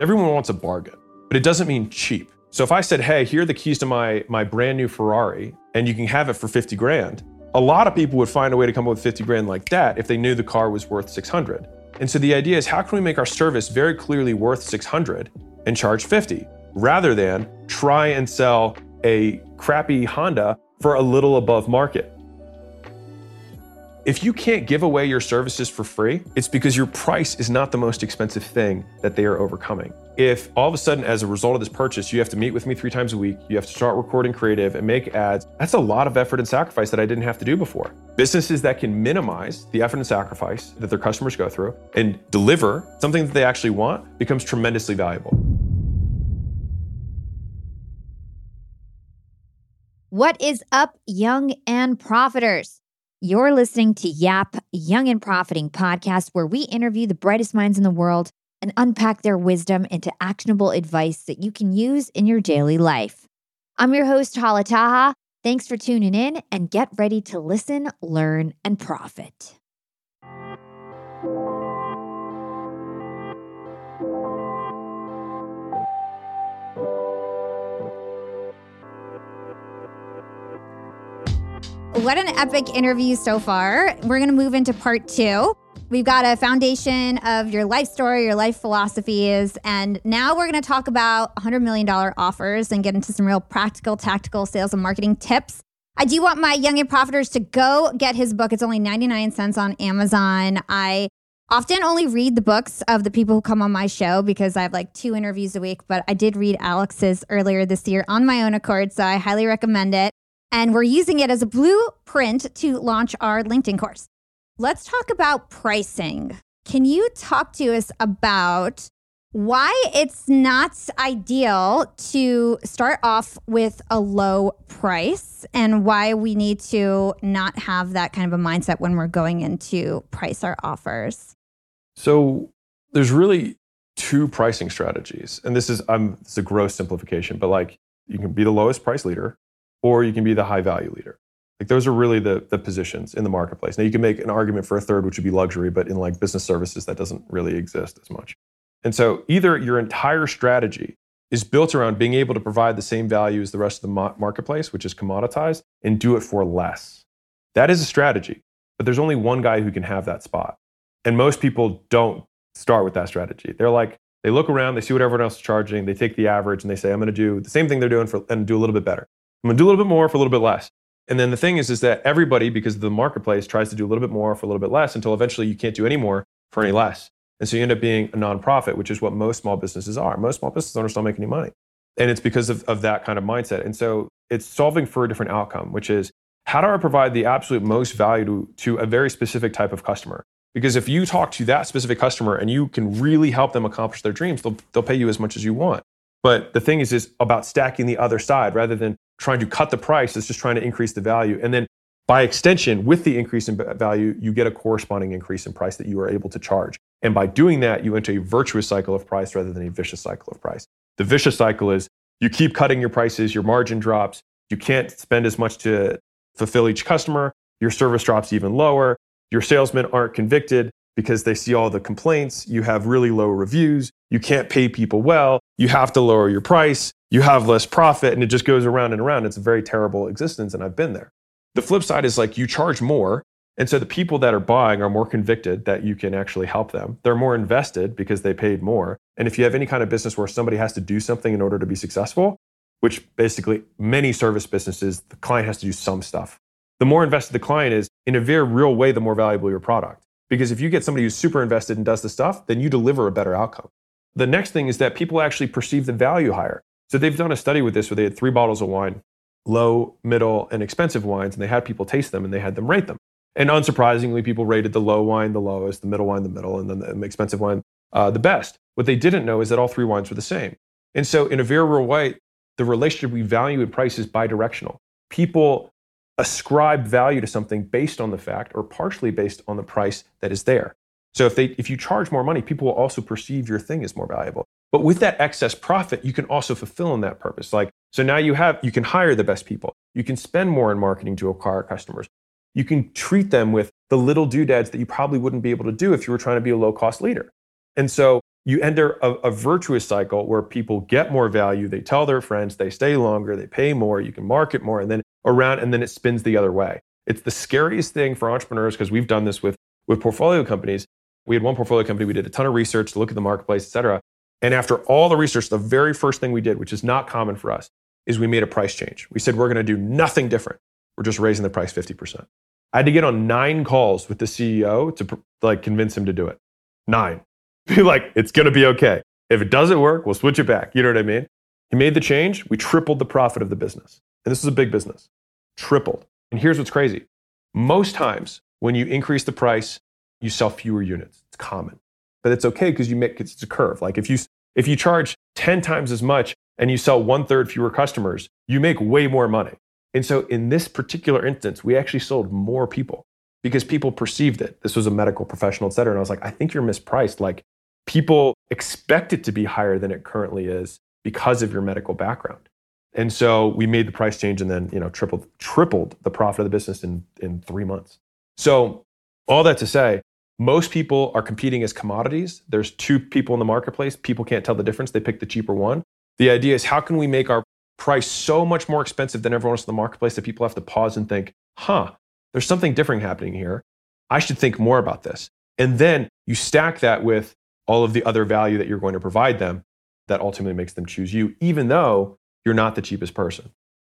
Everyone wants a bargain, but it doesn't mean cheap. So if I said, hey, here are the keys to my, my brand new Ferrari, and you can have it for 50 grand, a lot of people would find a way to come up with 50 grand like that if they knew the car was worth 600. And so the idea is how can we make our service very clearly worth 600 and charge 50 rather than try and sell a crappy Honda for a little above market. If you can't give away your services for free, it's because your price is not the most expensive thing that they are overcoming. If all of a sudden, as a result of this purchase, you have to meet with me three times a week, you have to start recording creative and make ads, that's a lot of effort and sacrifice that I didn't have to do before. Businesses that can minimize the effort and sacrifice that their customers go through and deliver something that they actually want becomes tremendously valuable. What is up, young and profiters? You're listening to Yap Young and Profiting podcast, where we interview the brightest minds in the world and unpack their wisdom into actionable advice that you can use in your daily life. I'm your host, Hala Taha. Thanks for tuning in and get ready to listen, learn, and profit. What an epic interview so far. We're going to move into part two. We've got a foundation of your life story, your life philosophies, and now we're going to talk about $100 million offers and get into some real practical, tactical sales and marketing tips. I do want my young and profiters to go get his book. It's only 99 cents on Amazon. I often only read the books of the people who come on my show because I have like two interviews a week, but I did read Alex's earlier this year on my own accord, so I highly recommend it and we're using it as a blueprint to launch our LinkedIn course. Let's talk about pricing. Can you talk to us about why it's not ideal to start off with a low price and why we need to not have that kind of a mindset when we're going into price our offers? So, there's really two pricing strategies. And this is um, I'm it's a gross simplification, but like you can be the lowest price leader or you can be the high value leader. Like those are really the, the positions in the marketplace. Now you can make an argument for a third, which would be luxury, but in like business services, that doesn't really exist as much. And so either your entire strategy is built around being able to provide the same value as the rest of the marketplace, which is commoditized, and do it for less. That is a strategy, but there's only one guy who can have that spot. And most people don't start with that strategy. They're like, they look around, they see what everyone else is charging, they take the average, and they say, I'm going to do the same thing they're doing for, and do a little bit better. I'm to do a little bit more for a little bit less. And then the thing is, is that everybody, because of the marketplace, tries to do a little bit more for a little bit less until eventually you can't do any more for any less. And so you end up being a nonprofit, which is what most small businesses are. Most small business owners don't make any money. And it's because of, of that kind of mindset. And so it's solving for a different outcome, which is how do I provide the absolute most value to, to a very specific type of customer? Because if you talk to that specific customer and you can really help them accomplish their dreams, they'll, they'll pay you as much as you want. But the thing is, is about stacking the other side rather than trying to cut the price, it's just trying to increase the value. And then by extension, with the increase in value, you get a corresponding increase in price that you are able to charge. And by doing that, you enter a virtuous cycle of price rather than a vicious cycle of price. The vicious cycle is you keep cutting your prices, your margin drops, you can't spend as much to fulfill each customer, your service drops even lower, your salesmen aren't convicted because they see all the complaints, you have really low reviews, you can't pay people well, you have to lower your price, you have less profit and it just goes around and around. It's a very terrible existence, and I've been there. The flip side is like you charge more. And so the people that are buying are more convicted that you can actually help them. They're more invested because they paid more. And if you have any kind of business where somebody has to do something in order to be successful, which basically many service businesses, the client has to do some stuff. The more invested the client is, in a very real way, the more valuable your product. Because if you get somebody who's super invested and does the stuff, then you deliver a better outcome. The next thing is that people actually perceive the value higher. So they've done a study with this where they had three bottles of wine, low, middle, and expensive wines, and they had people taste them and they had them rate them. And unsurprisingly, people rated the low wine the lowest, the middle wine the middle, and then the expensive wine uh, the best. What they didn't know is that all three wines were the same. And so, in a very real way, the relationship we value and price is bidirectional. People ascribe value to something based on the fact or partially based on the price that is there. So if they if you charge more money, people will also perceive your thing as more valuable. But with that excess profit, you can also fulfill in that purpose. Like, so now you have, you can hire the best people. You can spend more in marketing to acquire customers. You can treat them with the little doodads that you probably wouldn't be able to do if you were trying to be a low cost leader. And so you enter a, a, virtuous cycle where people get more value, they tell their friends, they stay longer, they pay more, you can market more, and then around, and then it spins the other way. It's the scariest thing for entrepreneurs because we've done this with, with portfolio companies. We had one portfolio company, we did a ton of research to look at the marketplace, et cetera. And after all the research, the very first thing we did, which is not common for us, is we made a price change. We said we're going to do nothing different. We're just raising the price 50%. I had to get on nine calls with the CEO to like convince him to do it. Nine. Be like, it's going to be okay. If it doesn't work, we'll switch it back. You know what I mean? He made the change. We tripled the profit of the business. And this is a big business. Tripled. And here's what's crazy. Most times when you increase the price, you sell fewer units. It's common. But it's okay because you make it's a curve. Like if you if you charge 10 times as much and you sell one third fewer customers, you make way more money. And so in this particular instance, we actually sold more people because people perceived it. This was a medical professional, et cetera. And I was like, I think you're mispriced. Like people expect it to be higher than it currently is because of your medical background. And so we made the price change and then, you know, tripled, tripled the profit of the business in, in three months. So all that to say, most people are competing as commodities. There's two people in the marketplace. People can't tell the difference. They pick the cheaper one. The idea is how can we make our price so much more expensive than everyone else in the marketplace that people have to pause and think, huh, there's something different happening here. I should think more about this. And then you stack that with all of the other value that you're going to provide them that ultimately makes them choose you, even though you're not the cheapest person.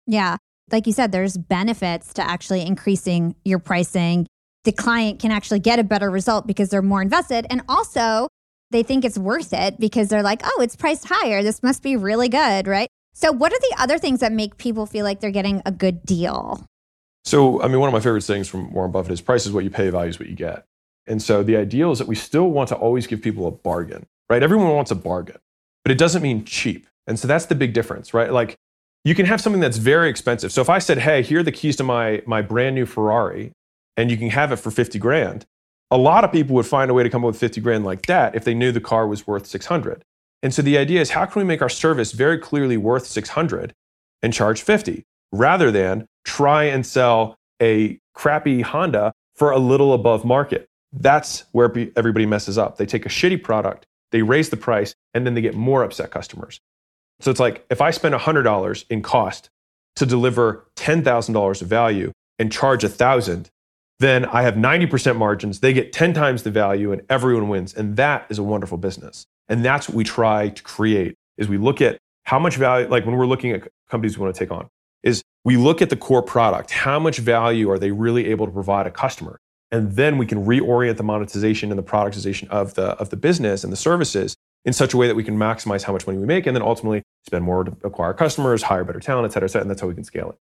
Yeah. Like you said, there's benefits to actually increasing your pricing. The client can actually get a better result because they're more invested. And also, they think it's worth it because they're like, oh, it's priced higher. This must be really good, right? So, what are the other things that make people feel like they're getting a good deal? So, I mean, one of my favorite sayings from Warren Buffett is price is what you pay, value is what you get. And so the ideal is that we still want to always give people a bargain, right? Everyone wants a bargain, but it doesn't mean cheap. And so that's the big difference, right? Like you can have something that's very expensive. So if I said, hey, here are the keys to my, my brand new Ferrari, and you can have it for 50 grand, a lot of people would find a way to come up with 50 grand like that if they knew the car was worth 600. And so the idea is how can we make our service very clearly worth 600 and charge 50 rather than try and sell a crappy Honda for a little above market. That's where everybody messes up. They take a shitty product, they raise the price, and then they get more upset customers. So it's like if I spend $100 in cost to deliver $10,000 of value and charge 1000 then I have 90% margins. They get 10 times the value and everyone wins. And that is a wonderful business. And that's what we try to create is we look at how much value, like when we're looking at companies we want to take on, is we look at the core product. How much value are they really able to provide a customer? And then we can reorient the monetization and the productization of the, of the business and the services in such a way that we can maximize how much money we make and then ultimately spend more to acquire customers, hire better talent, et cetera, et cetera. And that's how we can scale it.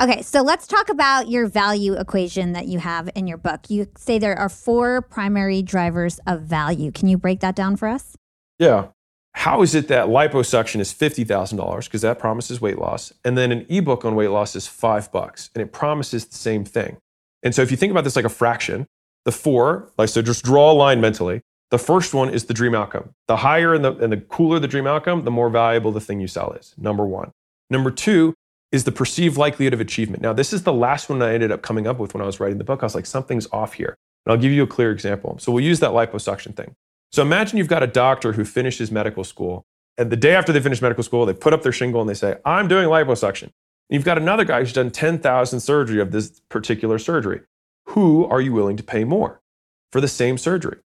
Okay, so let's talk about your value equation that you have in your book. You say there are four primary drivers of value. Can you break that down for us? Yeah. How is it that liposuction is $50,000 because that promises weight loss and then an ebook on weight loss is 5 bucks and it promises the same thing. And so if you think about this like a fraction, the four, like so just draw a line mentally. The first one is the dream outcome. The higher and the, and the cooler the dream outcome, the more valuable the thing you sell is. Number 1. Number 2 is the perceived likelihood of achievement. Now, this is the last one I ended up coming up with when I was writing the book. I was like, something's off here. And I'll give you a clear example. So we'll use that liposuction thing. So imagine you've got a doctor who finishes medical school, and the day after they finish medical school, they put up their shingle and they say, I'm doing liposuction. And you've got another guy who's done 10,000 surgery of this particular surgery. Who are you willing to pay more for the same surgery?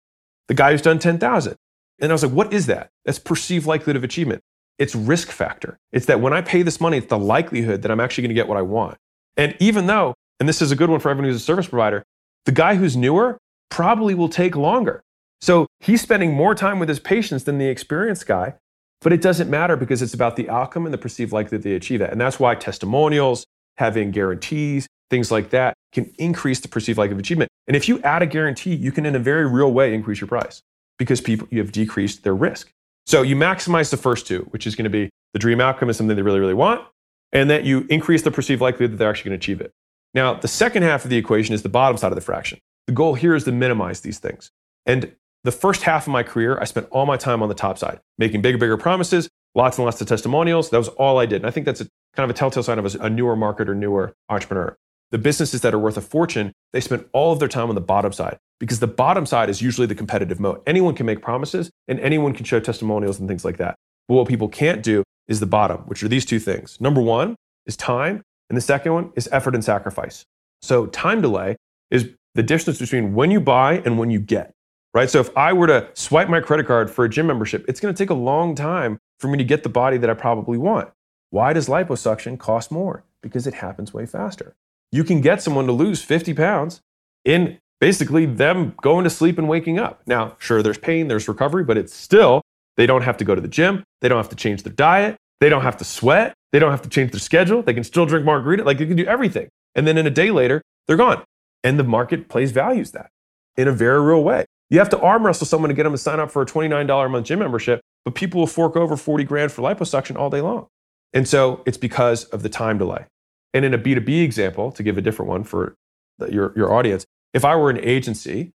The guy who's done 10,000. And I was like, what is that? That's perceived likelihood of achievement. It's risk factor. It's that when I pay this money, it's the likelihood that I'm actually going to get what I want. And even though, and this is a good one for everyone who's a service provider, the guy who's newer probably will take longer. So he's spending more time with his patients than the experienced guy, but it doesn't matter because it's about the outcome and the perceived likelihood they achieve that. And that's why testimonials, having guarantees, things like that can increase the perceived likelihood of achievement. And if you add a guarantee, you can in a very real way increase your price because people you have decreased their risk. So you maximize the first two, which is going to be the dream outcome is something they really, really want, and that you increase the perceived likelihood that they're actually going to achieve it. Now, the second half of the equation is the bottom side of the fraction. The goal here is to minimize these things. And the first half of my career, I spent all my time on the top side, making bigger, bigger promises, lots and lots of testimonials. That was all I did. And I think that's a, kind of a telltale sign of a, a newer marketer, newer entrepreneur. The businesses that are worth a fortune, they spend all of their time on the bottom side, because the bottom side is usually the competitive moat. Anyone can make promises and anyone can show testimonials and things like that. But what people can't do is the bottom, which are these two things. Number one is time, and the second one is effort and sacrifice. So time delay is the distance between when you buy and when you get, right? So if I were to swipe my credit card for a gym membership, it's going to take a long time for me to get the body that I probably want. Why does liposuction cost more? Because it happens way faster. You can get someone to lose 50 pounds in basically them going to sleep and waking up. Now, sure, there's pain, there's recovery, but it's still, they don't have to go to the gym. They don't have to change their diet. They don't have to sweat. They don't have to change their schedule. They can still drink margarita. Like they can do everything. And then in a day later, they're gone. And the marketplace values that in a very real way. You have to arm wrestle someone to get them to sign up for a $29 a month gym membership, but people will fork over 40 grand for liposuction all day long. And so it's because of the time delay. And in a B2B example, to give a different one for your, your audience, if I were an agency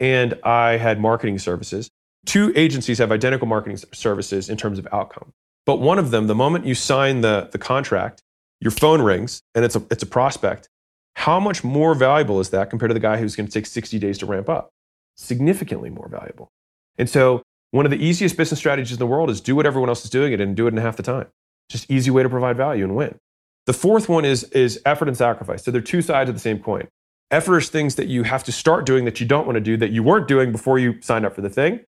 and I had marketing services, two agencies have identical marketing services in terms of outcome. But one of them, the moment you sign the, the contract, your phone rings and it's a, it's a prospect. How much more valuable is that compared to the guy who's going to take 60 days to ramp up? Significantly more valuable. And so, one of the easiest business strategies in the world is do what everyone else is doing it and do it in half the time. Just easy way to provide value and win. The fourth one is, is effort and sacrifice. So they're two sides of the same coin. Effort is things that you have to start doing that you don't want to do that you weren't doing before you signed up for the thing.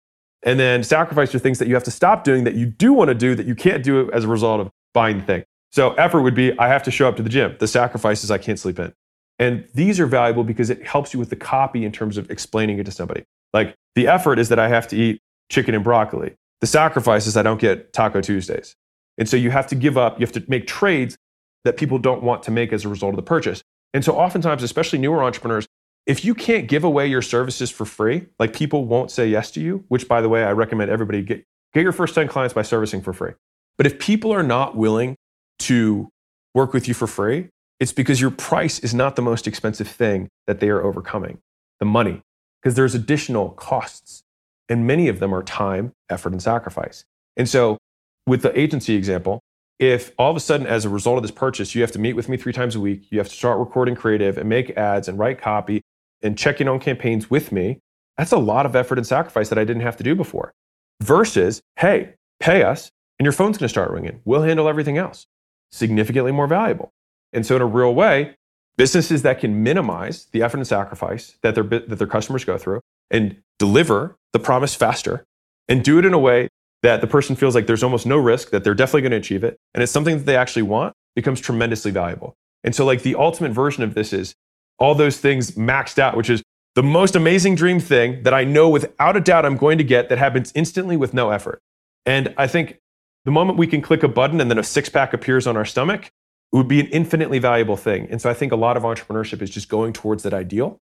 And then sacrifice are things that you have to stop doing that you do want to do that you can't do as a result of buying the thing. So effort would be I have to show up to the gym. The sacrifices I can't sleep in. And these are valuable because it helps you with the copy in terms of explaining it to somebody. Like the effort is that I have to eat chicken and broccoli. The sacrifice is I don't get Taco Tuesdays. And so you have to give up, you have to make trades that people don't want to make as a result of the purchase. And so oftentimes, especially newer entrepreneurs, if you can't give away your services for free, like people won't say yes to you, which by the way, I recommend everybody get, get your first 10 clients by servicing for free. But if people are not willing to work with you for free, it's because your price is not the most expensive thing that they are overcoming the money, because there's additional costs. And many of them are time, effort, and sacrifice. And so, with the agency example, if all of a sudden, as a result of this purchase, you have to meet with me three times a week, you have to start recording creative and make ads and write copy and check in on campaigns with me, that's a lot of effort and sacrifice that I didn't have to do before. Versus, hey, pay us and your phone's going to start ringing. We'll handle everything else. Significantly more valuable. And so, in a real way, businesses that can minimize the effort and sacrifice that their, that their customers go through and deliver the promise faster and do it in a way that the person feels like there's almost no risk, that they're definitely going to achieve it, and it's something that they actually want, becomes tremendously valuable. And so, like, the ultimate version of this is all those things maxed out, which is the most amazing dream thing that I know without a doubt I'm going to get that happens instantly with no effort. And I think the moment we can click a button and then a six pack appears on our stomach, it would be an infinitely valuable thing. And so I think a lot of entrepreneurship is just going towards that ideal.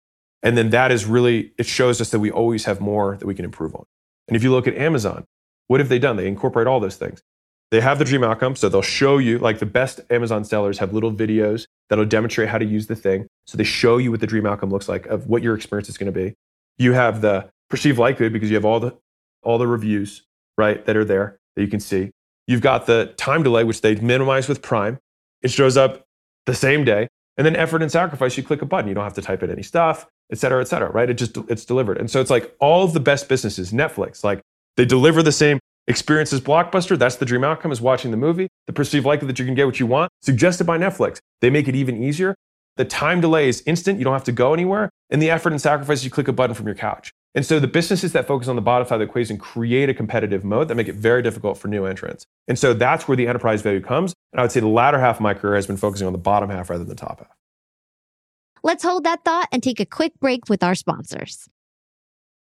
And then that is really, it shows us that we always have more that we can improve on. And if you look at Amazon, what have they done? They incorporate all those things. They have the dream outcome. So they'll show you, like the best Amazon sellers have little videos that'll demonstrate how to use the thing. So they show you what the dream outcome looks like of what your experience is going to be. You have the perceived likelihood because you have all the, all the reviews, right, that are there that you can see. You've got the time delay, which they minimize with Prime. It shows up the same day. And then effort and sacrifice, you click a button. You don't have to type in any stuff, et cetera, et cetera, right? It just, it's delivered. And so it's like all of the best businesses, Netflix, like they deliver the same experience as Blockbuster. That's the dream outcome is watching the movie. The perceived likelihood that you can get what you want, suggested by Netflix. They make it even easier. The time delay is instant. You don't have to go anywhere. And the effort and sacrifice, you click a button from your couch. And so the businesses that focus on the bottom side of the equation create a competitive moat that make it very difficult for new entrants. And so that's where the enterprise value comes. And I would say the latter half of my career has been focusing on the bottom half rather than the top half. Let's hold that thought and take a quick break with our sponsors.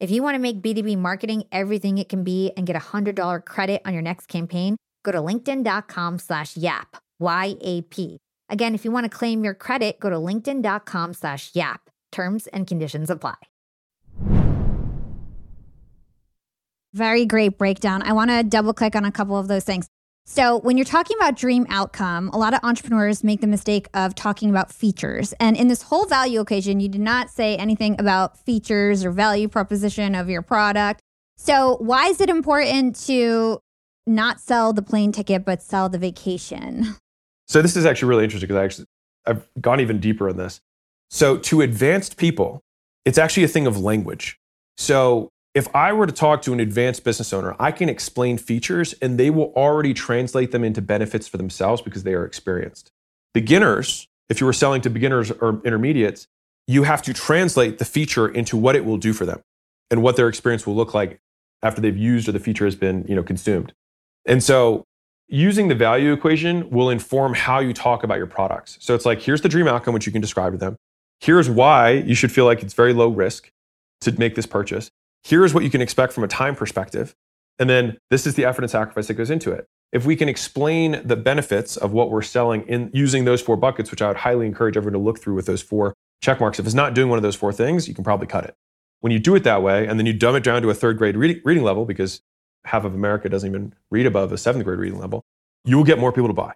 If you want to make B2B marketing everything it can be and get a $100 credit on your next campaign, go to linkedin.com slash yap, Y-A-P. Again, if you want to claim your credit, go to linkedin.com slash yap. Terms and conditions apply. Very great breakdown. I want to double click on a couple of those things. So, when you're talking about dream outcome, a lot of entrepreneurs make the mistake of talking about features. And in this whole value equation, you did not say anything about features or value proposition of your product. So, why is it important to not sell the plane ticket, but sell the vacation? So, this is actually really interesting because I actually I've gone even deeper in this. So, to advanced people, it's actually a thing of language. So, if I were to talk to an advanced business owner, I can explain features and they will already translate them into benefits for themselves because they are experienced. Beginners, if you were selling to beginners or intermediates, you have to translate the feature into what it will do for them and what their experience will look like after they've used or the feature has been, you know, consumed. And so using the value equation will inform how you talk about your products. So it's like here's the dream outcome which you can describe to them. Here's why you should feel like it's very low risk to make this purchase here's what you can expect from a time perspective. And then this is the effort and sacrifice that goes into it. If we can explain the benefits of what we're selling in using those four buckets, which I would highly encourage everyone to look through with those four check marks. If it's not doing one of those four things, you can probably cut it. When you do it that way, and then you dumb it down to a third grade reading, reading level, because half of America doesn't even read above a seventh grade reading level, you will get more people to buy.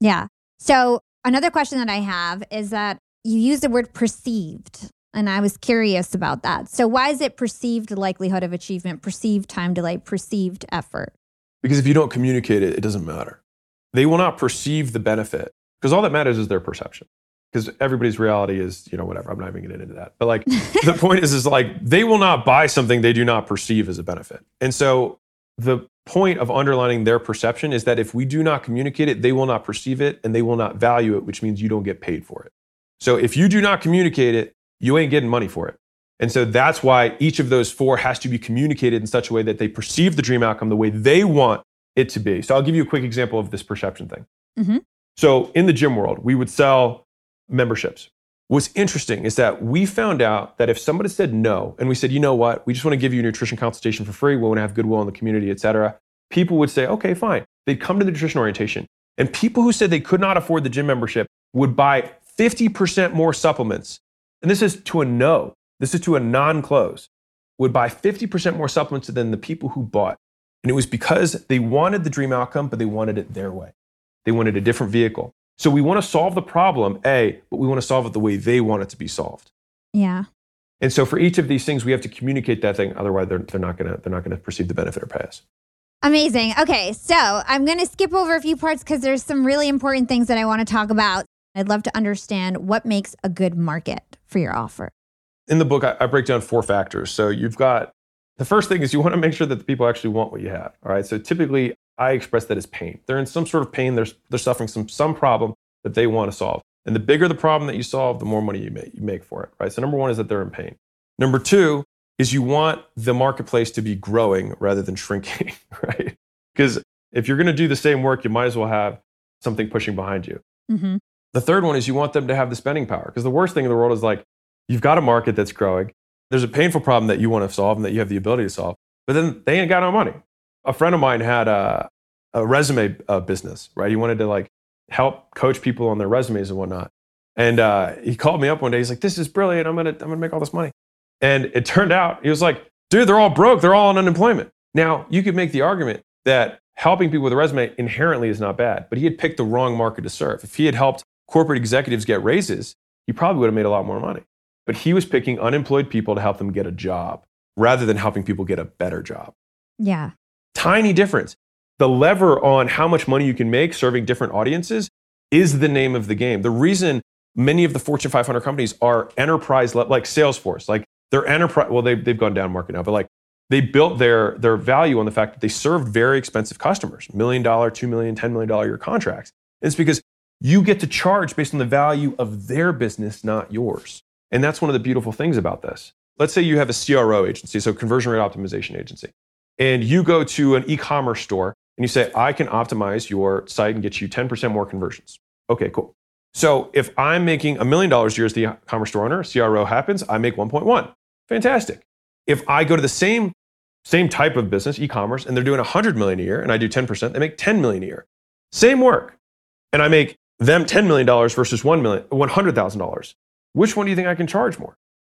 Yeah. So another question that I have is that you use the word perceived and I was curious about that. So, why is it perceived likelihood of achievement, perceived time delay, perceived effort? Because if you don't communicate it, it doesn't matter. They will not perceive the benefit because all that matters is their perception. Because everybody's reality is, you know, whatever. I'm not even getting into that. But like the point is, is like they will not buy something they do not perceive as a benefit. And so the point of underlining their perception is that if we do not communicate it, they will not perceive it and they will not value it, which means you don't get paid for it. So if you do not communicate it, you ain't getting money for it. And so that's why each of those four has to be communicated in such a way that they perceive the dream outcome the way they want it to be. So I'll give you a quick example of this perception thing. Mm-hmm. So in the gym world, we would sell memberships. What's interesting is that we found out that if somebody said no, and we said, you know what, we just want to give you a nutrition consultation for free, we want to have goodwill in the community, et cetera, people would say, okay, fine. They'd come to the nutrition orientation. And people who said they could not afford the gym membership would buy 50% more supplements and this is to a no, this is to a non close, would buy 50% more supplements than the people who bought. And it was because they wanted the dream outcome, but they wanted it their way. They wanted a different vehicle. So we want to solve the problem, A, but we want to solve it the way they want it to be solved. Yeah. And so for each of these things, we have to communicate that thing. Otherwise, they're, they're not going to they're not going to perceive the benefit or pass. Amazing. Okay, so I'm going to skip over a few parts because there's some really important things that I want to talk about. I'd love to understand what makes a good market for your offer. In the book, I, I break down four factors. So you've got the first thing is you want to make sure that the people actually want what you have. All right. So typically, I express that as pain. They're in some sort of pain. They're, they're suffering some, some problem that they want to solve. And the bigger the problem that you solve, the more money you make, you make for it. Right. So number one is that they're in pain. Number two is you want the marketplace to be growing rather than shrinking. Right. Because if you're going to do the same work, you might as well have something pushing behind you. Mm-hmm. The third one is you want them to have the spending power because the worst thing in the world is like you've got a market that's growing. There's a painful problem that you want to solve and that you have the ability to solve, but then they ain't got no money. A friend of mine had a, a resume uh, business, right? He wanted to like help coach people on their resumes and whatnot. And uh, he called me up one day. He's like, "This is brilliant. I'm gonna I'm gonna make all this money." And it turned out he was like, "Dude, they're all broke. They're all on unemployment." Now you could make the argument that helping people with a resume inherently is not bad, but he had picked the wrong market to serve. If he had helped corporate executives get raises, he probably would have made a lot more money. But he was picking unemployed people to help them get a job rather than helping people get a better job. Yeah. Tiny difference. the lever on how much money you can make serving different audiences is the name of the game. The reason many of the Fortune 500 companies are enterprise, like Salesforce, like they're enterprise, well, they've, they've gone down market now, but like they built their, their value on the fact that they served very expensive customers, million dollar, two million, $10 million year contracts. It's because you get to charge based on the value of their business, not yours. And that's one of the beautiful things about this. Let's say you have a CRO agency, so conversion rate optimization agency, and you go to an e commerce store and you say, I can optimize your site and get you 10% more conversions. Okay, cool. So if I'm making a million dollars a year as the e commerce store owner, CRO happens, I make 1.1. Fantastic. If I go to the same same type of business, e-commerce, and they're doing 100 million a year, and I do 10%, they make 10 million a year. Same work, and I make them 10 million dollars versus 1 million, 100 thousand dollars. Which one do you think I can charge more?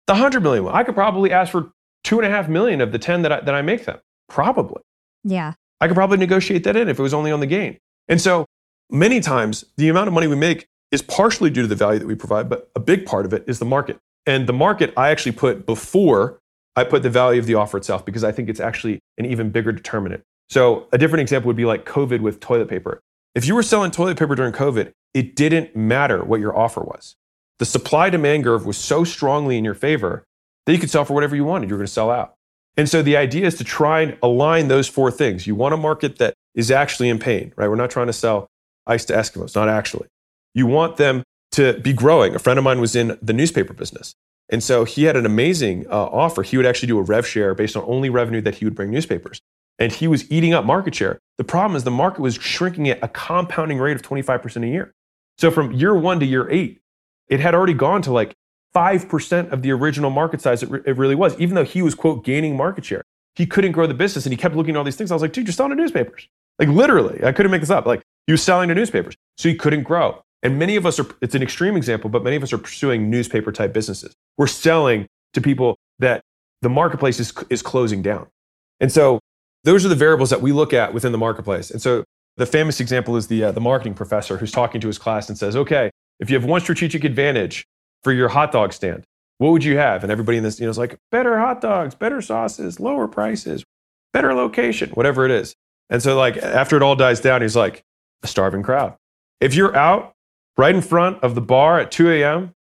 The 100 million one. I could probably ask for two and a half million of the 10 that I, that I make them. Probably. Yeah. I could probably negotiate that in if it was only on the gain. And so many times the amount of money we make is partially due to the value that we provide, but a big part of it is the market. And the market I actually put before I put the value of the offer itself because I think it's actually an even bigger determinant. So a different example would be like COVID with toilet paper. If you were selling toilet paper during COVID, it didn't matter what your offer was. The supply demand curve was so strongly in your favor that you could sell for whatever you wanted. You're going to sell out. And so the idea is to try and align those four things. You want a market that is actually in pain, right? We're not trying to sell ice to Eskimos, not actually. You want them to be growing. A friend of mine was in the newspaper business. And so he had an amazing uh, offer. He would actually do a rev share based on only revenue that he would bring newspapers. And he was eating up market share. The problem is the market was shrinking at a compounding rate of 25% a year. So from year one to year eight, it had already gone to like 5% of the original market size it, re- it really was, even though he was, quote, gaining market share. He couldn't grow the business and he kept looking at all these things. I was like, dude, you're selling to newspapers. Like literally, I couldn't make this up. Like he was selling to newspapers. So he couldn't grow. And many of us are, it's an extreme example, but many of us are pursuing newspaper type businesses. We're selling to people that the marketplace is, is closing down. And so those are the variables that we look at within the marketplace. And so the famous example is the, uh, the marketing professor who's talking to his class and says, okay, if you have one strategic advantage for your hot dog stand, what would you have? And everybody in this, you know, is like, better hot dogs, better sauces, lower prices, better location, whatever it is. And so like after it all dies down, he's like, a starving crowd. If you're out right in front of the bar at 2 a.m.,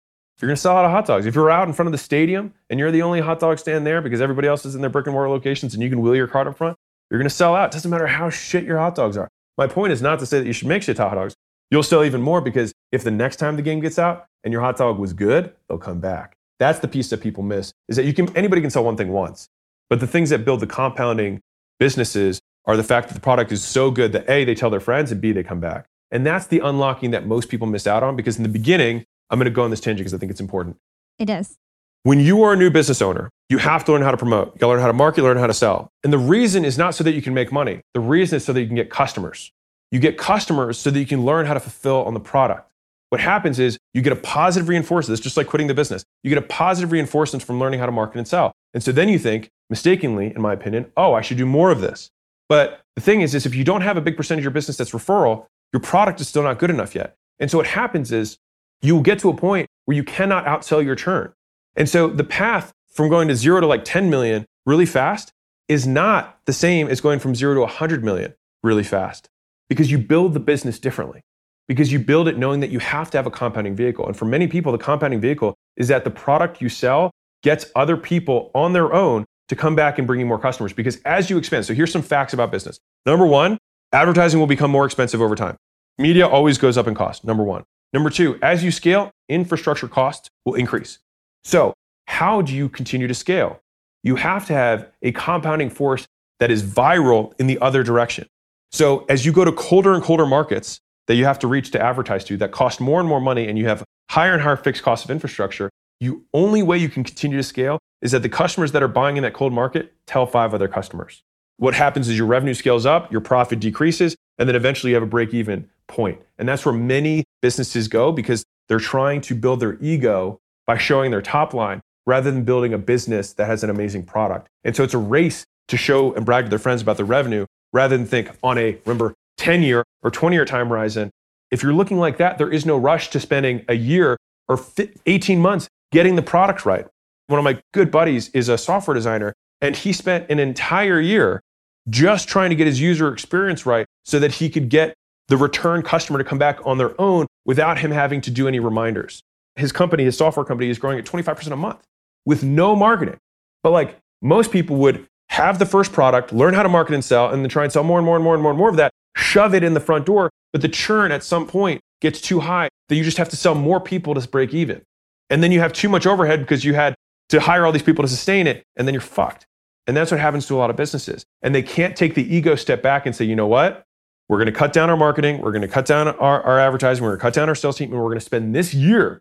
you're going to sell out of hot dogs. If you're out in front of the stadium and you're the only hot dog stand there because everybody else is in their brick and mortar locations and you can wheel your cart up front, you're going to sell out. It doesn't matter how shit your hot dogs are. My point is not to say that you should make shit hot dogs. You'll sell even more because if the next time the game gets out and your hot dog was good, they'll come back. That's the piece that people miss is that you can anybody can sell one thing once. But the things that build the compounding businesses are the fact that the product is so good that A, they tell their friends and B, they come back. And that's the unlocking that most people miss out on because in the beginning, I'm going to go on this tangent because I think it's important. It is. When you are a new business owner, you have to learn how to promote. You got to learn how to market, learn how to sell. And the reason is not so that you can make money. The reason is so that you can get customers. You get customers so that you can learn how to fulfill on the product. What happens is you get a positive reinforcement. It's just like quitting the business. You get a positive reinforcement from learning how to market and sell. And so then you think, mistakenly, in my opinion, oh, I should do more of this. But the thing is, is if you don't have a big percentage of your business that's referral, your product is still not good enough yet. And so what happens is you will get to a point where you cannot outsell your churn. And so the path from going to zero to like 10 million really fast is not the same as going from zero to 100 million really fast because you build the business differently. Because you build it knowing that you have to have a compounding vehicle. And for many people, the compounding vehicle is that the product you sell gets other people on their own to come back and bring you more customers. Because as you expand, so here's some facts about business. Number one, advertising will become more expensive over time. Media always goes up in cost, number one. Number two, as you scale, infrastructure costs will increase. So, how do you continue to scale? You have to have a compounding force that is viral in the other direction. So, as you go to colder and colder markets that you have to reach to advertise to that cost more and more money, and you have higher and higher fixed costs of infrastructure, you only way you can continue to scale is that the customers that are buying in that cold market tell five other customers. What happens is your revenue scales up, your profit decreases, and then eventually you have a break even point. And that's where many businesses go because they're trying to build their ego by showing their top line rather than building a business that has an amazing product. And so it's a race to show and brag to their friends about the revenue rather than think on a, remember, 10 year or 20 year time horizon. If you're looking like that, there is no rush to spending a year or 18 months getting the product right. One of my good buddies is a software designer, and he spent an entire year just trying to get his user experience right so that he could get the return customer to come back on their own without him having to do any reminders. His company, his software company, is growing at 25% a month with no marketing. But like most people would have the first product, learn how to market and sell, and then try and sell more and more and more and more and more of that, shove it in the front door. But the churn at some point gets too high that you just have to sell more people to break even. And then you have too much overhead because you had to hire all these people to sustain it, and then you're fucked. And that's what happens to a lot of businesses. And they can't take the ego step back and say, you know what? We're going to cut down our marketing. We're going to cut down our, our advertising. We're going to cut down our sales team. And we're going to spend this year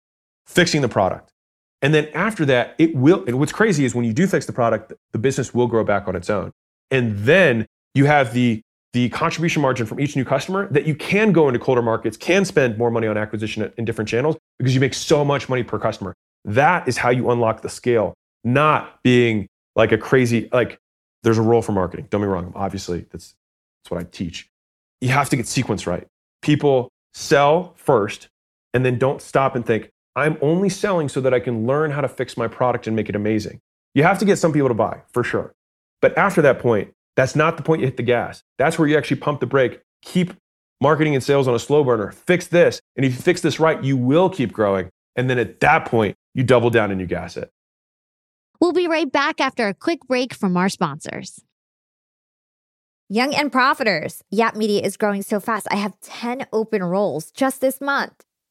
fixing the product. And then after that, it will. And what's crazy is when you do fix the product, the business will grow back on its own. And then you have the, the contribution margin from each new customer that you can go into colder markets, can spend more money on acquisition in different channels because you make so much money per customer. That is how you unlock the scale, not being like a crazy, like there's a role for marketing. Don't be wrong. Obviously, that's, that's what I teach. You have to get sequence right. People sell first and then don't stop and think, I'm only selling so that I can learn how to fix my product and make it amazing. You have to get some people to buy for sure. But after that point, that's not the point you hit the gas. That's where you actually pump the brake. Keep marketing and sales on a slow burner. Fix this. And if you fix this right, you will keep growing. And then at that point, you double down and you gas it. We'll be right back after a quick break from our sponsors. Young and profiters. Yap Media is growing so fast. I have 10 open roles just this month.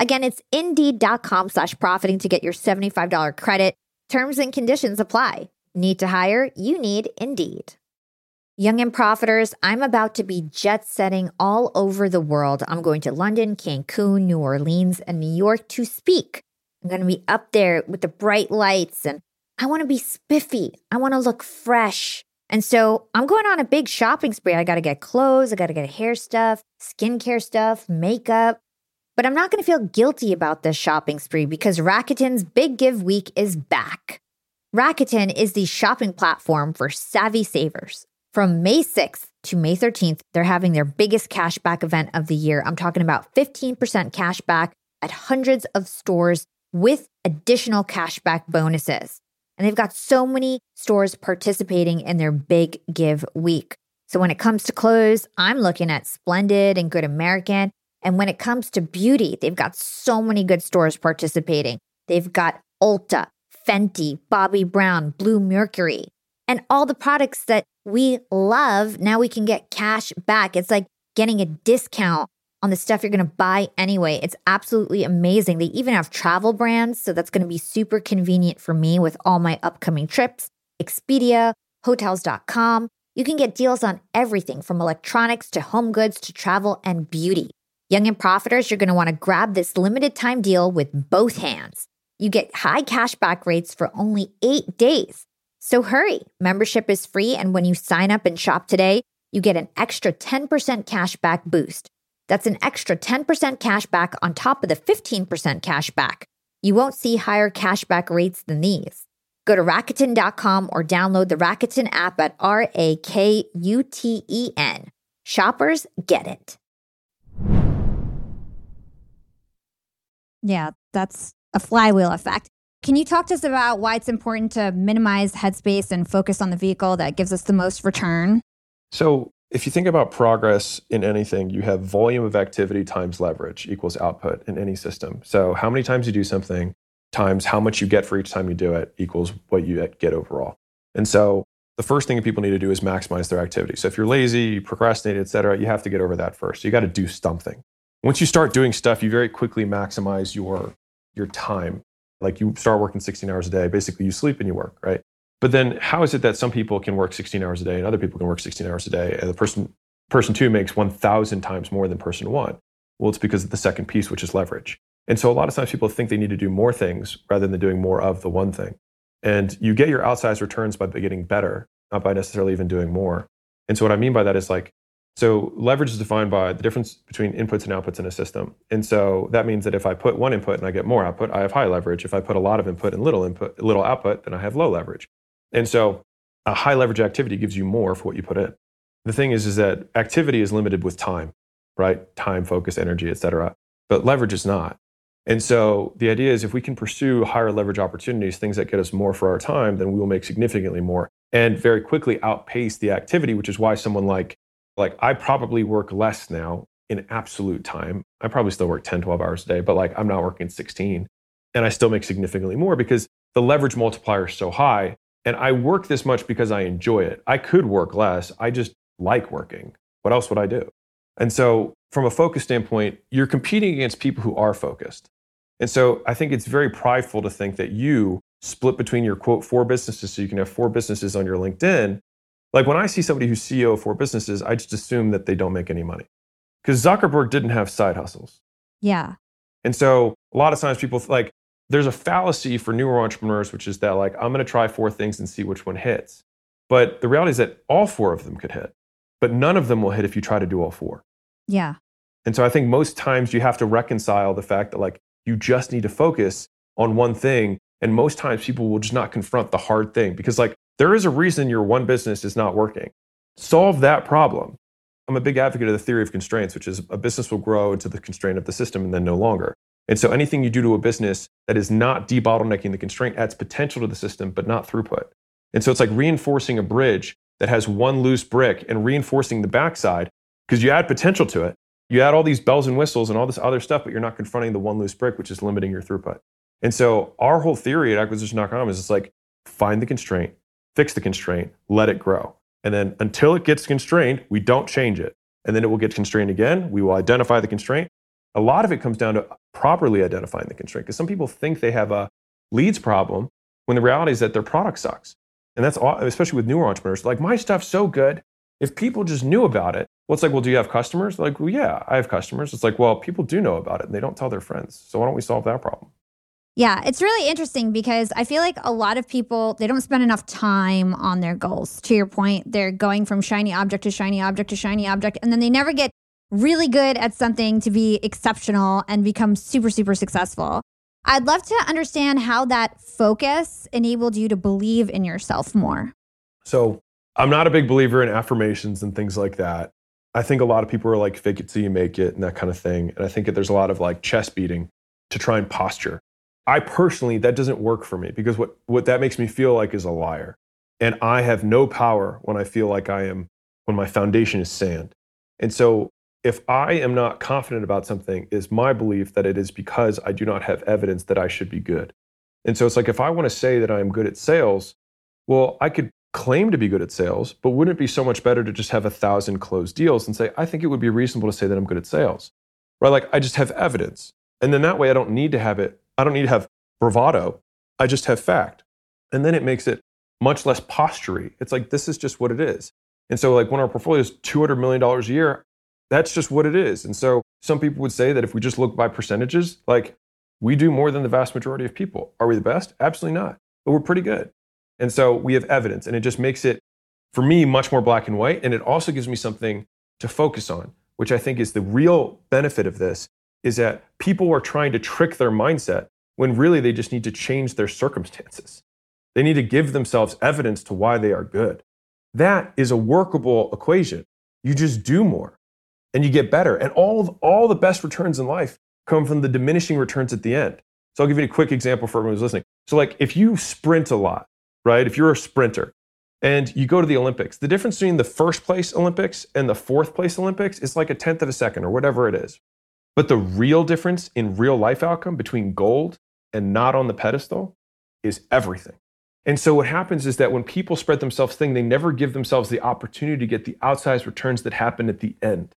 Again, it's indeed.com slash profiting to get your $75 credit. Terms and conditions apply. Need to hire? You need Indeed. Young and Profiters, I'm about to be jet setting all over the world. I'm going to London, Cancun, New Orleans, and New York to speak I'm going to be up there with the bright lights and I want to be spiffy. I want to look fresh. And so I'm going on a big shopping spree. I got to get clothes, I got to get hair stuff, skincare stuff, makeup. But I'm not going to feel guilty about this shopping spree because Rakuten's Big Give Week is back. Rakuten is the shopping platform for savvy savers. From May 6th to May 13th, they're having their biggest cashback event of the year. I'm talking about 15% cashback at hundreds of stores with additional cashback bonuses. And they've got so many stores participating in their big give week. So when it comes to clothes, I'm looking at Splendid and Good American. And when it comes to beauty, they've got so many good stores participating. They've got Ulta, Fenty, Bobbi Brown, Bluemercury, and all the products that we love. Now we can get cash back. It's like getting a discount on the stuff you're going to buy anyway. It's absolutely amazing. They even have travel brands, so that's going to be super convenient for me with all my upcoming trips. Expedia, hotels.com. You can get deals on everything from electronics to home goods to travel and beauty. Young and profiters, you're going to want to grab this limited time deal with both hands. You get high cashback rates for only eight days. So hurry. Membership is free, and when you sign up and shop today, you get an extra 10% cashback boost. That's an extra 10% cashback on top of the 15% cashback. You won't see higher cashback rates than these. Go to Rakuten.com or download the Rakuten app at R A K U T E N. Shoppers get it. Yeah, that's a flywheel effect. Can you talk to us about why it's important to minimize headspace and focus on the vehicle that gives us the most return? So, if you think about progress in anything, you have volume of activity times leverage equals output in any system. So, how many times you do something times how much you get for each time you do it equals what you get overall. And so, the first thing that people need to do is maximize their activity. So, if you're lazy, you procrastinate, et cetera, you have to get over that first. You got to do something. Once you start doing stuff, you very quickly maximize your your time. Like you start working 16 hours a day, basically you sleep and you work, right? But then how is it that some people can work 16 hours a day and other people can work 16 hours a day and the person person 2 makes 1000 times more than person 1? Well, it's because of the second piece which is leverage. And so a lot of times people think they need to do more things rather than doing more of the one thing. And you get your outsized returns by getting better, not by necessarily even doing more. And so what I mean by that is like so leverage is defined by the difference between inputs and outputs in a system. And so that means that if I put one input and I get more output, I have high leverage. If I put a lot of input and little input, little output, then I have low leverage. And so a high leverage activity gives you more for what you put in. The thing is, is that activity is limited with time, right? Time, focus, energy, et cetera. But leverage is not. And so the idea is if we can pursue higher leverage opportunities, things that get us more for our time, then we will make significantly more and very quickly outpace the activity, which is why someone like, like I probably work less now in absolute time. I probably still work 10, 12 hours a day, but like I'm not working 16 and I still make significantly more because the leverage multiplier is so high and I work this much because I enjoy it. I could work less. I just like working. What else would I do? And so, from a focus standpoint, you're competing against people who are focused. And so, I think it's very prideful to think that you split between your quote four businesses so you can have four businesses on your LinkedIn. Like when I see somebody who's CEO of four businesses, I just assume that they don't make any money because Zuckerberg didn't have side hustles. Yeah. And so, a lot of times people like, there's a fallacy for newer entrepreneurs, which is that like, I'm going to try four things and see which one hits. But the reality is that all four of them could hit, but none of them will hit if you try to do all four. Yeah. And so I think most times you have to reconcile the fact that like you just need to focus on one thing. And most times people will just not confront the hard thing because like there is a reason your one business is not working. Solve that problem. I'm a big advocate of the theory of constraints, which is a business will grow into the constraint of the system and then no longer. And so anything you do to a business that is not debottlenecking the constraint adds potential to the system, but not throughput. And so it's like reinforcing a bridge that has one loose brick and reinforcing the backside because you add potential to it. You add all these bells and whistles and all this other stuff, but you're not confronting the one loose brick, which is limiting your throughput. And so our whole theory at acquisition.com is it's like find the constraint, fix the constraint, let it grow. And then until it gets constrained, we don't change it. And then it will get constrained again. We will identify the constraint a lot of it comes down to properly identifying the constraint because some people think they have a leads problem when the reality is that their product sucks. And that's all, especially with newer entrepreneurs. Like, my stuff's so good. If people just knew about it, well, it's like, well, do you have customers? Like, well, yeah, I have customers. It's like, well, people do know about it and they don't tell their friends. So why don't we solve that problem? Yeah, it's really interesting because I feel like a lot of people they don't spend enough time on their goals. To your point, they're going from shiny object to shiny object to shiny object and then they never get really good at something to be exceptional and become super, super successful. I'd love to understand how that focus enabled you to believe in yourself more. So, I'm not a big believer in affirmations and things like that. I think a lot of people are like, fake it till you make it and that kind of thing. And I think that there's a lot of like chest beating to try and posture. I personally, that doesn't work for me because what, what that makes me feel like is a liar. And I have no power when I feel like I am, when my foundation is sand. And so if I am not confident about something, is my belief that it is because I do not have evidence that I should be good. And so it's like if I want to say that I'm good at sales, well, I could claim to be good at sales, but wouldn't it be so much better to just have a thousand closed deals and say, I think it would be reasonable to say that I'm good at sales? Right? Like I just have evidence. And then that way I don't need to have it, I don't need to have bravado. I just have fact. And then it makes it much less postury. It's like this is just what it is. And so like when our portfolio is $200 million a year, that's just what it is. And so some people would say that if we just look by percentages, like we do more than the vast majority of people. Are we the best? Absolutely not. But we're pretty good. And so we have evidence, and it just makes it, for me, much more black and white. And it also gives me something to focus on, which I think is the real benefit of this is that people are trying to trick their mindset when really they just need to change their circumstances. They need to give themselves evidence to why they are good. That is a workable equation. You just do more and you get better. And all, of, all the best returns in life come from the diminishing returns at the end. So I'll give you a quick example for everyone who's listening. So, like if you sprint a lot, right? If you're a sprinter and you go to the Olympics, the difference between the first place Olympics and the fourth place Olympics is like a tenth of a second or whatever it is. But the real difference in real life outcome between gold and not on the pedestal is everything. And so what happens is that when people spread themselves thin, they never give themselves the opportunity to get the outsized returns that happen at the end.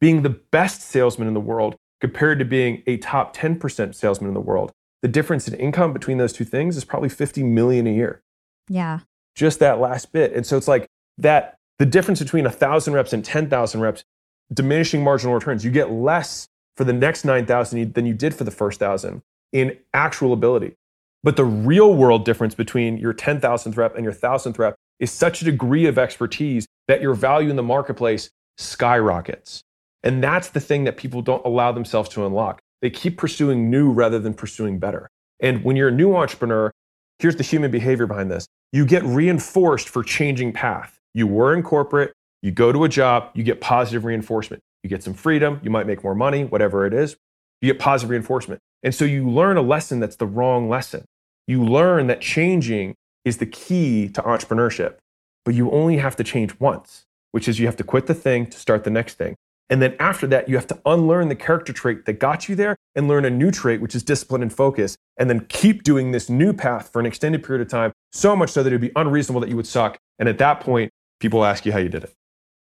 Being the best salesman in the world compared to being a top 10% salesman in the world, the difference in income between those two things is probably 50 million a year. Yeah. Just that last bit. And so it's like that the difference between a 1,000 reps and 10,000 reps, diminishing marginal returns. You get less for the next 9,000 than you did for the first 1,000 in actual ability. But the real world difference between your 10,000th rep and your 1,000th rep is such a degree of expertise that your value in the marketplace skyrockets. And that's the thing that people don't allow themselves to unlock. They keep pursuing new rather than pursuing better. And when you're a new entrepreneur, here's the human behavior behind this you get reinforced for changing path. You were in corporate, you go to a job, you get positive reinforcement. You get some freedom, you might make more money, whatever it is. You get positive reinforcement. And so you learn a lesson that's the wrong lesson. You learn that changing is the key to entrepreneurship, but you only have to change once, which is you have to quit the thing to start the next thing. And then after that, you have to unlearn the character trait that got you there and learn a new trait, which is discipline and focus, and then keep doing this new path for an extended period of time, so much so that it would be unreasonable that you would suck. And at that point, people ask you how you did it.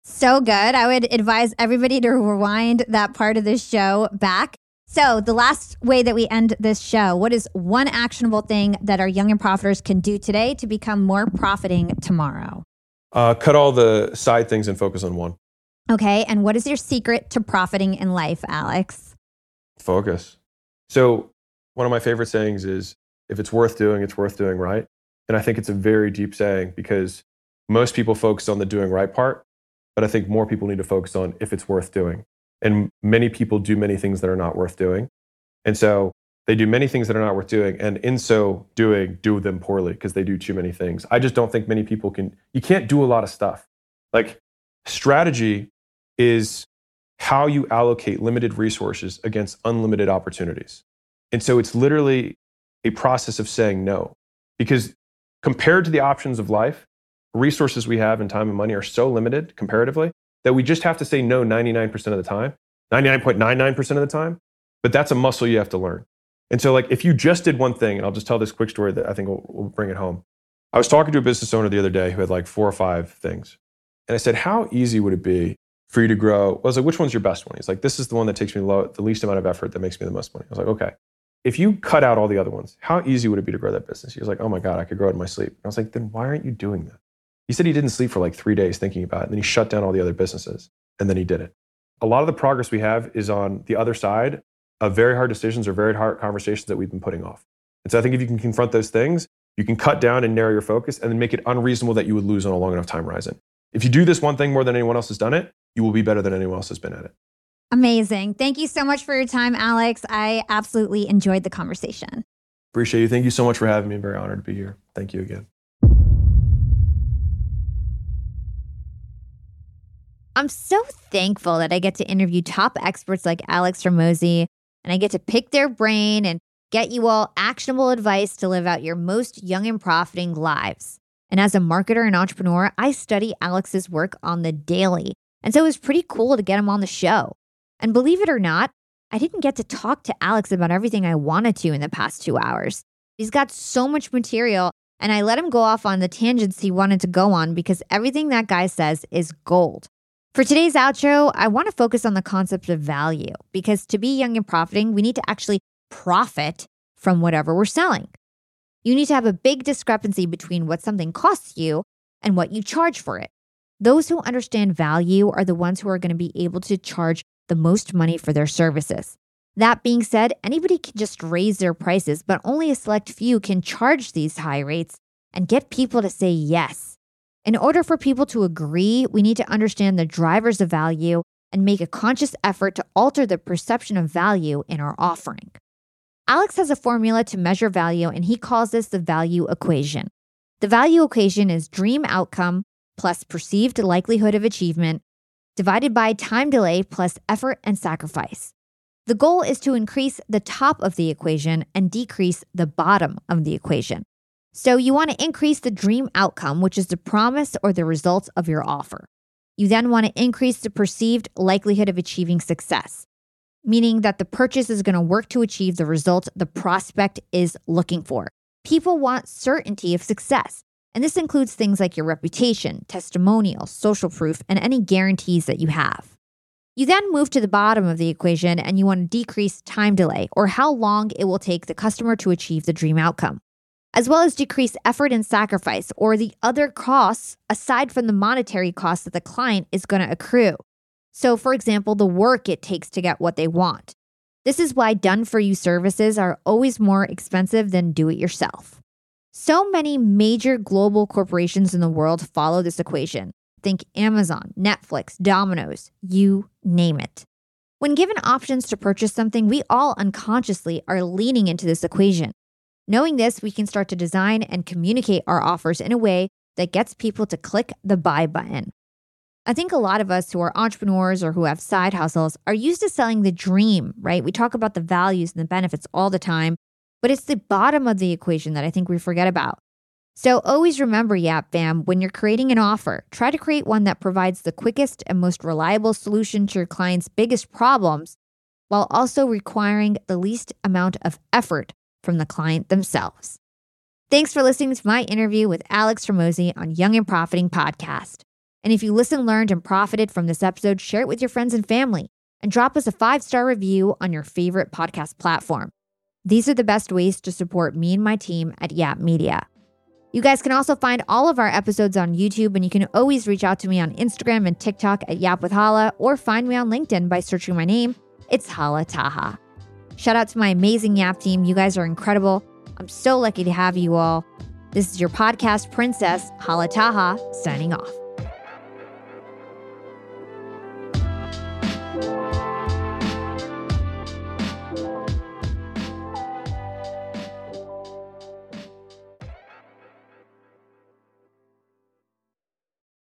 So good. I would advise everybody to rewind that part of this show back. So, the last way that we end this show, what is one actionable thing that our young and profiters can do today to become more profiting tomorrow? Uh, cut all the side things and focus on one. Okay. And what is your secret to profiting in life, Alex? Focus. So, one of my favorite sayings is if it's worth doing, it's worth doing right. And I think it's a very deep saying because most people focus on the doing right part, but I think more people need to focus on if it's worth doing. And many people do many things that are not worth doing. And so they do many things that are not worth doing. And in so doing, do them poorly because they do too many things. I just don't think many people can, you can't do a lot of stuff. Like strategy is how you allocate limited resources against unlimited opportunities. And so it's literally a process of saying no. Because compared to the options of life, resources we have in time and money are so limited comparatively that we just have to say no 99% of the time, 99.99% of the time. But that's a muscle you have to learn. And so, like, if you just did one thing, and I'll just tell this quick story that I think will, will bring it home. I was talking to a business owner the other day who had like four or five things. And I said, How easy would it be for you to grow? I was like, Which one's your best one? He's like, This is the one that takes me low, the least amount of effort that makes me the most money. I was like, Okay. If you cut out all the other ones, how easy would it be to grow that business? He was like, Oh my God, I could grow it in my sleep. And I was like, Then why aren't you doing that? He said he didn't sleep for like three days thinking about it. And then he shut down all the other businesses and then he did it. A lot of the progress we have is on the other side of very hard decisions or very hard conversations that we've been putting off. And so I think if you can confront those things, you can cut down and narrow your focus and then make it unreasonable that you would lose on a long enough time horizon. If you do this one thing more than anyone else has done it, you will be better than anyone else has been at it. Amazing. Thank you so much for your time, Alex. I absolutely enjoyed the conversation. Appreciate you. Thank you so much for having me. I'm very honored to be here. Thank you again. I'm so thankful that I get to interview top experts like Alex Hormozi and I get to pick their brain and get you all actionable advice to live out your most young and profiting lives. And as a marketer and entrepreneur, I study Alex's work on the daily. And so it was pretty cool to get him on the show. And believe it or not, I didn't get to talk to Alex about everything I wanted to in the past two hours. He's got so much material, and I let him go off on the tangents he wanted to go on because everything that guy says is gold. For today's outro, I want to focus on the concept of value because to be young and profiting, we need to actually profit from whatever we're selling. You need to have a big discrepancy between what something costs you and what you charge for it. Those who understand value are the ones who are going to be able to charge the most money for their services. That being said, anybody can just raise their prices, but only a select few can charge these high rates and get people to say yes. In order for people to agree, we need to understand the drivers of value and make a conscious effort to alter the perception of value in our offering. Alex has a formula to measure value, and he calls this the value equation. The value equation is dream outcome plus perceived likelihood of achievement divided by time delay plus effort and sacrifice. The goal is to increase the top of the equation and decrease the bottom of the equation. So you want to increase the dream outcome, which is the promise or the results of your offer. You then want to increase the perceived likelihood of achieving success, meaning that the purchase is going to work to achieve the result the prospect is looking for. People want certainty of success, and this includes things like your reputation, testimonials, social proof, and any guarantees that you have. You then move to the bottom of the equation and you want to decrease time delay or how long it will take the customer to achieve the dream outcome as well as decrease effort and sacrifice or the other costs aside from the monetary costs that the client is going to accrue. So, for example, the work it takes to get what they want. This is why done for you services are always more expensive than do it yourself. So many major global corporations in the world follow this equation. Think Amazon, Netflix, Domino's, you name it. When given options to purchase something, we all unconsciously are leaning into this equation. Knowing this, we can start to design and communicate our offers in a way that gets people to click the buy button. I think a lot of us who are entrepreneurs or who have side hustles are used to selling the dream, right? We talk about the values and the benefits all the time, but it's the bottom of the equation that I think we forget about. So always remember, Yap Fam, when you're creating an offer, try to create one that provides the quickest and most reliable solution to your client's biggest problems while also requiring the least amount of effort from the client themselves. Thanks for listening to my interview with Alex Hormozi on Young and Profiting Podcast. And if you listened, learned, and profited from this episode, share it with your friends and family and drop us a five star review on your favorite podcast platform. These are the best ways to support me and my team at Yap Media. You guys can also find all of our episodes on YouTube, and you can always reach out to me on Instagram and TikTok at Yap with Hala, or find me on LinkedIn by searching my name. It's Hala Taha. Shout out to my amazing Yap team. You guys are incredible. I'm so lucky to have you all. This is your podcast princess, Hala Taha, signing off.